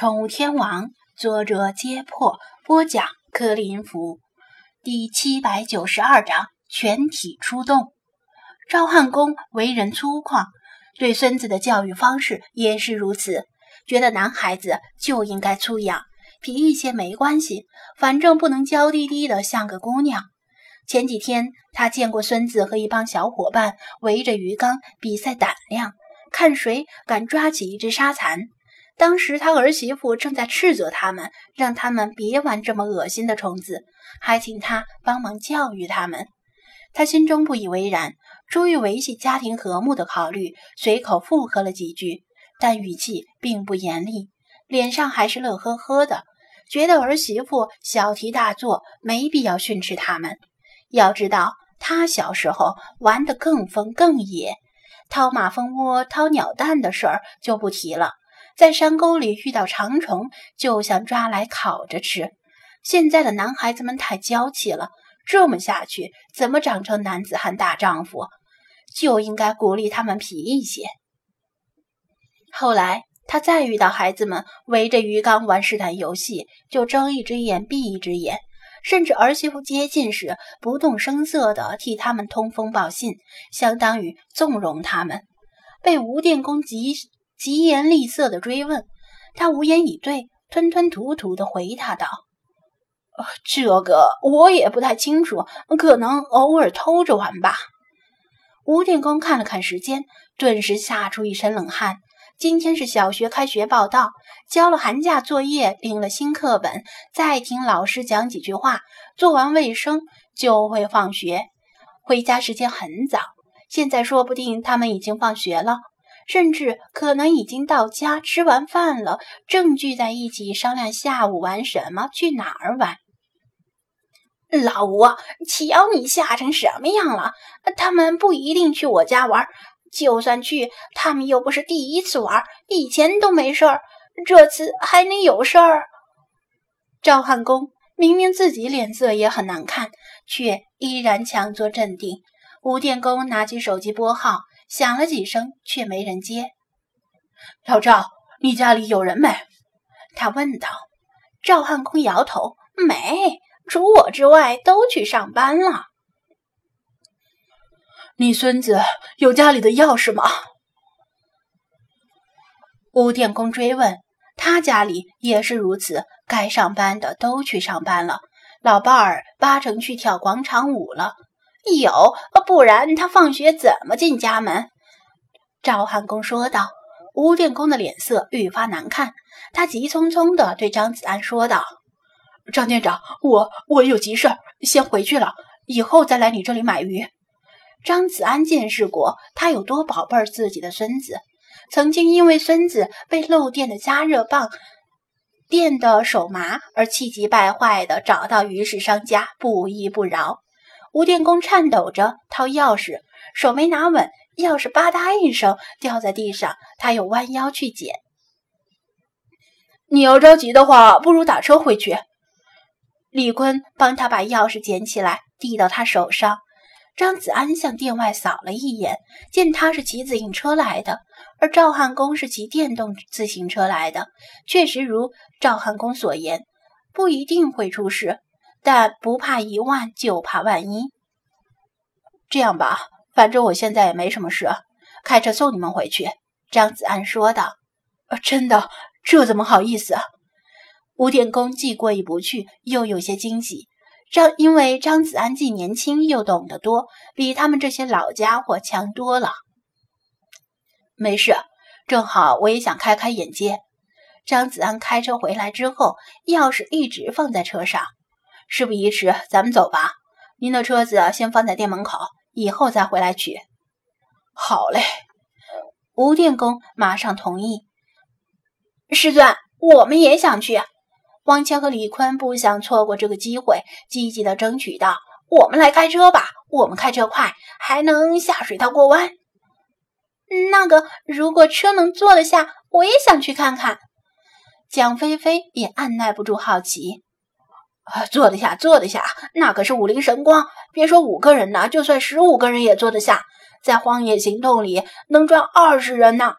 宠物天王》，作者：揭破，播讲：柯林福，第七百九十二章全体出动。赵汉公为人粗犷，对孙子的教育方式也是如此，觉得男孩子就应该粗养，皮一些没关系，反正不能娇滴滴的像个姑娘。前几天他见过孙子和一帮小伙伴围着鱼缸比赛胆量，看谁敢抓起一只沙蚕。当时他儿媳妇正在斥责他们，让他们别玩这么恶心的虫子，还请他帮忙教育他们。他心中不以为然，出于维系家庭和睦的考虑，随口附和了几句，但语气并不严厉，脸上还是乐呵呵的，觉得儿媳妇小题大做，没必要训斥他们。要知道，他小时候玩得更疯更野，掏马蜂窝、掏鸟蛋的事儿就不提了。在山沟里遇到长虫，就想抓来烤着吃。现在的男孩子们太娇气了，这么下去怎么长成男子汉大丈夫？就应该鼓励他们皮一些。后来他再遇到孩子们围着鱼缸玩试探游戏，就睁一只眼闭一只眼。甚至儿媳妇接近时，不动声色地替他们通风报信，相当于纵容他们。被吴电工急疾言厉色地追问，他无言以对，吞吞吐吐地回答道：“这个我也不太清楚，可能偶尔偷着玩吧。”吴电工看了看时间，顿时吓出一身冷汗。今天是小学开学报到，交了寒假作业，领了新课本，再听老师讲几句话，做完卫生就会放学。回家时间很早，现在说不定他们已经放学了，甚至可能已经到家吃完饭了，正聚在一起商量下午玩什么，去哪儿玩。老吴，瞧你吓成什么样了！他们不一定去我家玩。就算去，他们又不是第一次玩，以前都没事儿，这次还能有事儿？赵汉公明明自己脸色也很难看，却依然强作镇定。吴电工拿起手机拨号，响了几声，却没人接。老赵，你家里有人没？他问道。赵汉公摇头，没，除我之外都去上班了。你孙子有家里的钥匙吗？吴电工追问。他家里也是如此，该上班的都去上班了，老伴儿八成去跳广场舞了。有，不然他放学怎么进家门？赵汉公说道。吴电工的脸色愈发难看，他急匆匆地对张子安说道：“张店长，我我有急事，先回去了，以后再来你这里买鱼。”张子安见识过他有多宝贝自己的孙子，曾经因为孙子被漏电的加热棒电的手麻而气急败坏的找到鱼市商家不依不饶。吴电工颤抖着掏钥匙，手没拿稳，钥匙吧嗒一声掉在地上，他又弯腰去捡。你要着急的话，不如打车回去。李坤帮他把钥匙捡起来，递到他手上。张子安向店外扫了一眼，见他是骑自行车来的，而赵汉公是骑电动自行车来的，确实如赵汉公所言，不一定会出事，但不怕一万就怕万一。这样吧，反正我现在也没什么事，开车送你们回去。”张子安说道。“真的？这怎么好意思？”吴电工既过意不去，又有些惊喜。张因为张子安既年轻又懂得多，比他们这些老家伙强多了。没事，正好我也想开开眼界。张子安开车回来之后，钥匙一直放在车上。事不宜迟，咱们走吧。您的车子先放在店门口，以后再回来取。好嘞，吴电工马上同意。师尊，我们也想去。王强和李坤不想错过这个机会，积极的争取道：“我们来开车吧，我们开车快，还能下水道过弯。那个，如果车能坐得下，我也想去看看。”蒋菲菲也按耐不住好奇：“，坐得下，坐得下，那可是武林神光，别说五个人呐，就算十五个人也坐得下，在荒野行动里能装二十人呢。”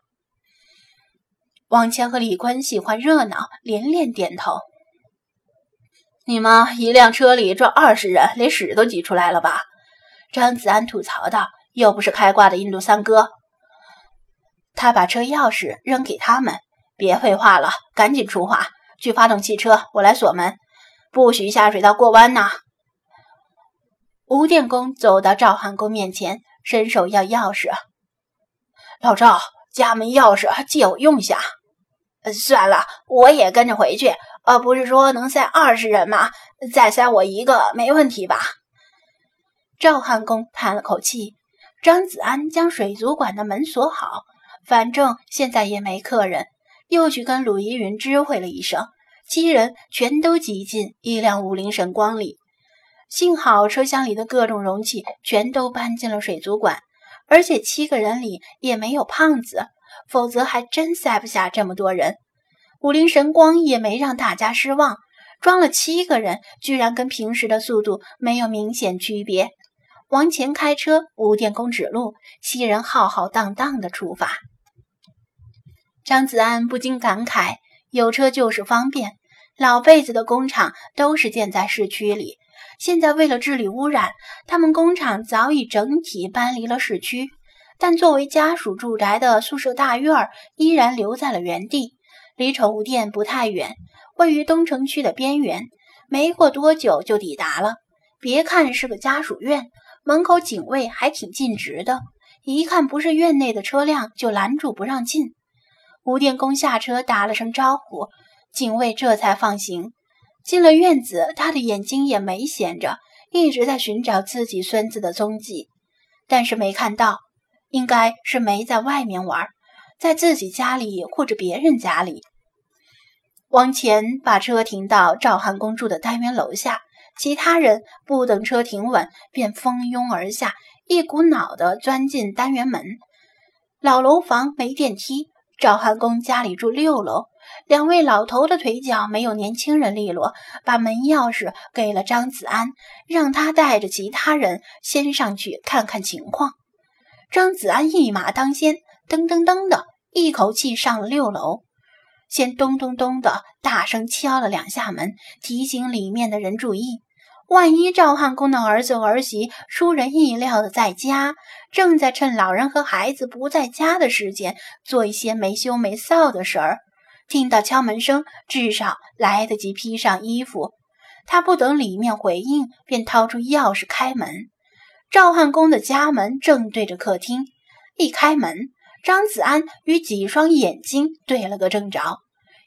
王谦和李坤喜欢热闹，连连点头。你们一辆车里装二十人，连屎都挤出来了吧？张子安吐槽道：“又不是开挂的印度三哥。”他把车钥匙扔给他们：“别废话了，赶紧出发，去发动汽车，我来锁门，不许下水道过弯呐！”吴电工走到赵汉公面前，伸手要钥匙：“老赵，家门钥匙借我用下。”算了，我也跟着回去。呃，不是说能塞二十人吗？再塞我一个没问题吧？赵汉公叹了口气。张子安将水族馆的门锁好，反正现在也没客人，又去跟鲁依云知会了一声，七人全都挤进一辆五菱神光里。幸好车厢里的各种容器全都搬进了水族馆，而且七个人里也没有胖子，否则还真塞不下这么多人。武林神光也没让大家失望，装了七个人，居然跟平时的速度没有明显区别。往前开车，吴电工指路，七人浩浩荡荡的出发。张子安不禁感慨：有车就是方便。老辈子的工厂都是建在市区里，现在为了治理污染，他们工厂早已整体搬离了市区，但作为家属住宅的宿舍大院儿依然留在了原地。离宠物店不太远，位于东城区的边缘。没过多久就抵达了。别看是个家属院，门口警卫还挺尽职的，一看不是院内的车辆就拦住不让进。吴电工下车打了声招呼，警卫这才放行。进了院子，他的眼睛也没闲着，一直在寻找自己孙子的踪迹，但是没看到，应该是没在外面玩，在自己家里或者别人家里。王乾把车停到赵汉公住的单元楼下，其他人不等车停稳，便蜂拥而下，一股脑的钻进单元门。老楼房没电梯，赵汉公家里住六楼，两位老头的腿脚没有年轻人利落，把门钥匙给了张子安，让他带着其他人先上去看看情况。张子安一马当先，噔噔噔的一口气上了六楼。先咚咚咚的大声敲了两下门，提醒里面的人注意。万一赵汉公的儿子儿媳出人意料的在家，正在趁老人和孩子不在家的时间做一些没羞没臊的事儿，听到敲门声，至少来得及披上衣服。他不等里面回应，便掏出钥匙开门。赵汉公的家门正对着客厅，一开门。张子安与几双眼睛对了个正着，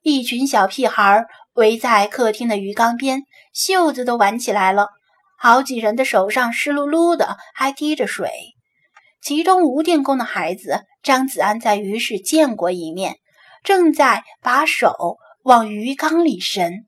一群小屁孩围在客厅的鱼缸边，袖子都挽起来了，好几人的手上湿漉漉的，还滴着水。其中吴电工的孩子张子安在鱼市见过一面，正在把手往鱼缸里伸。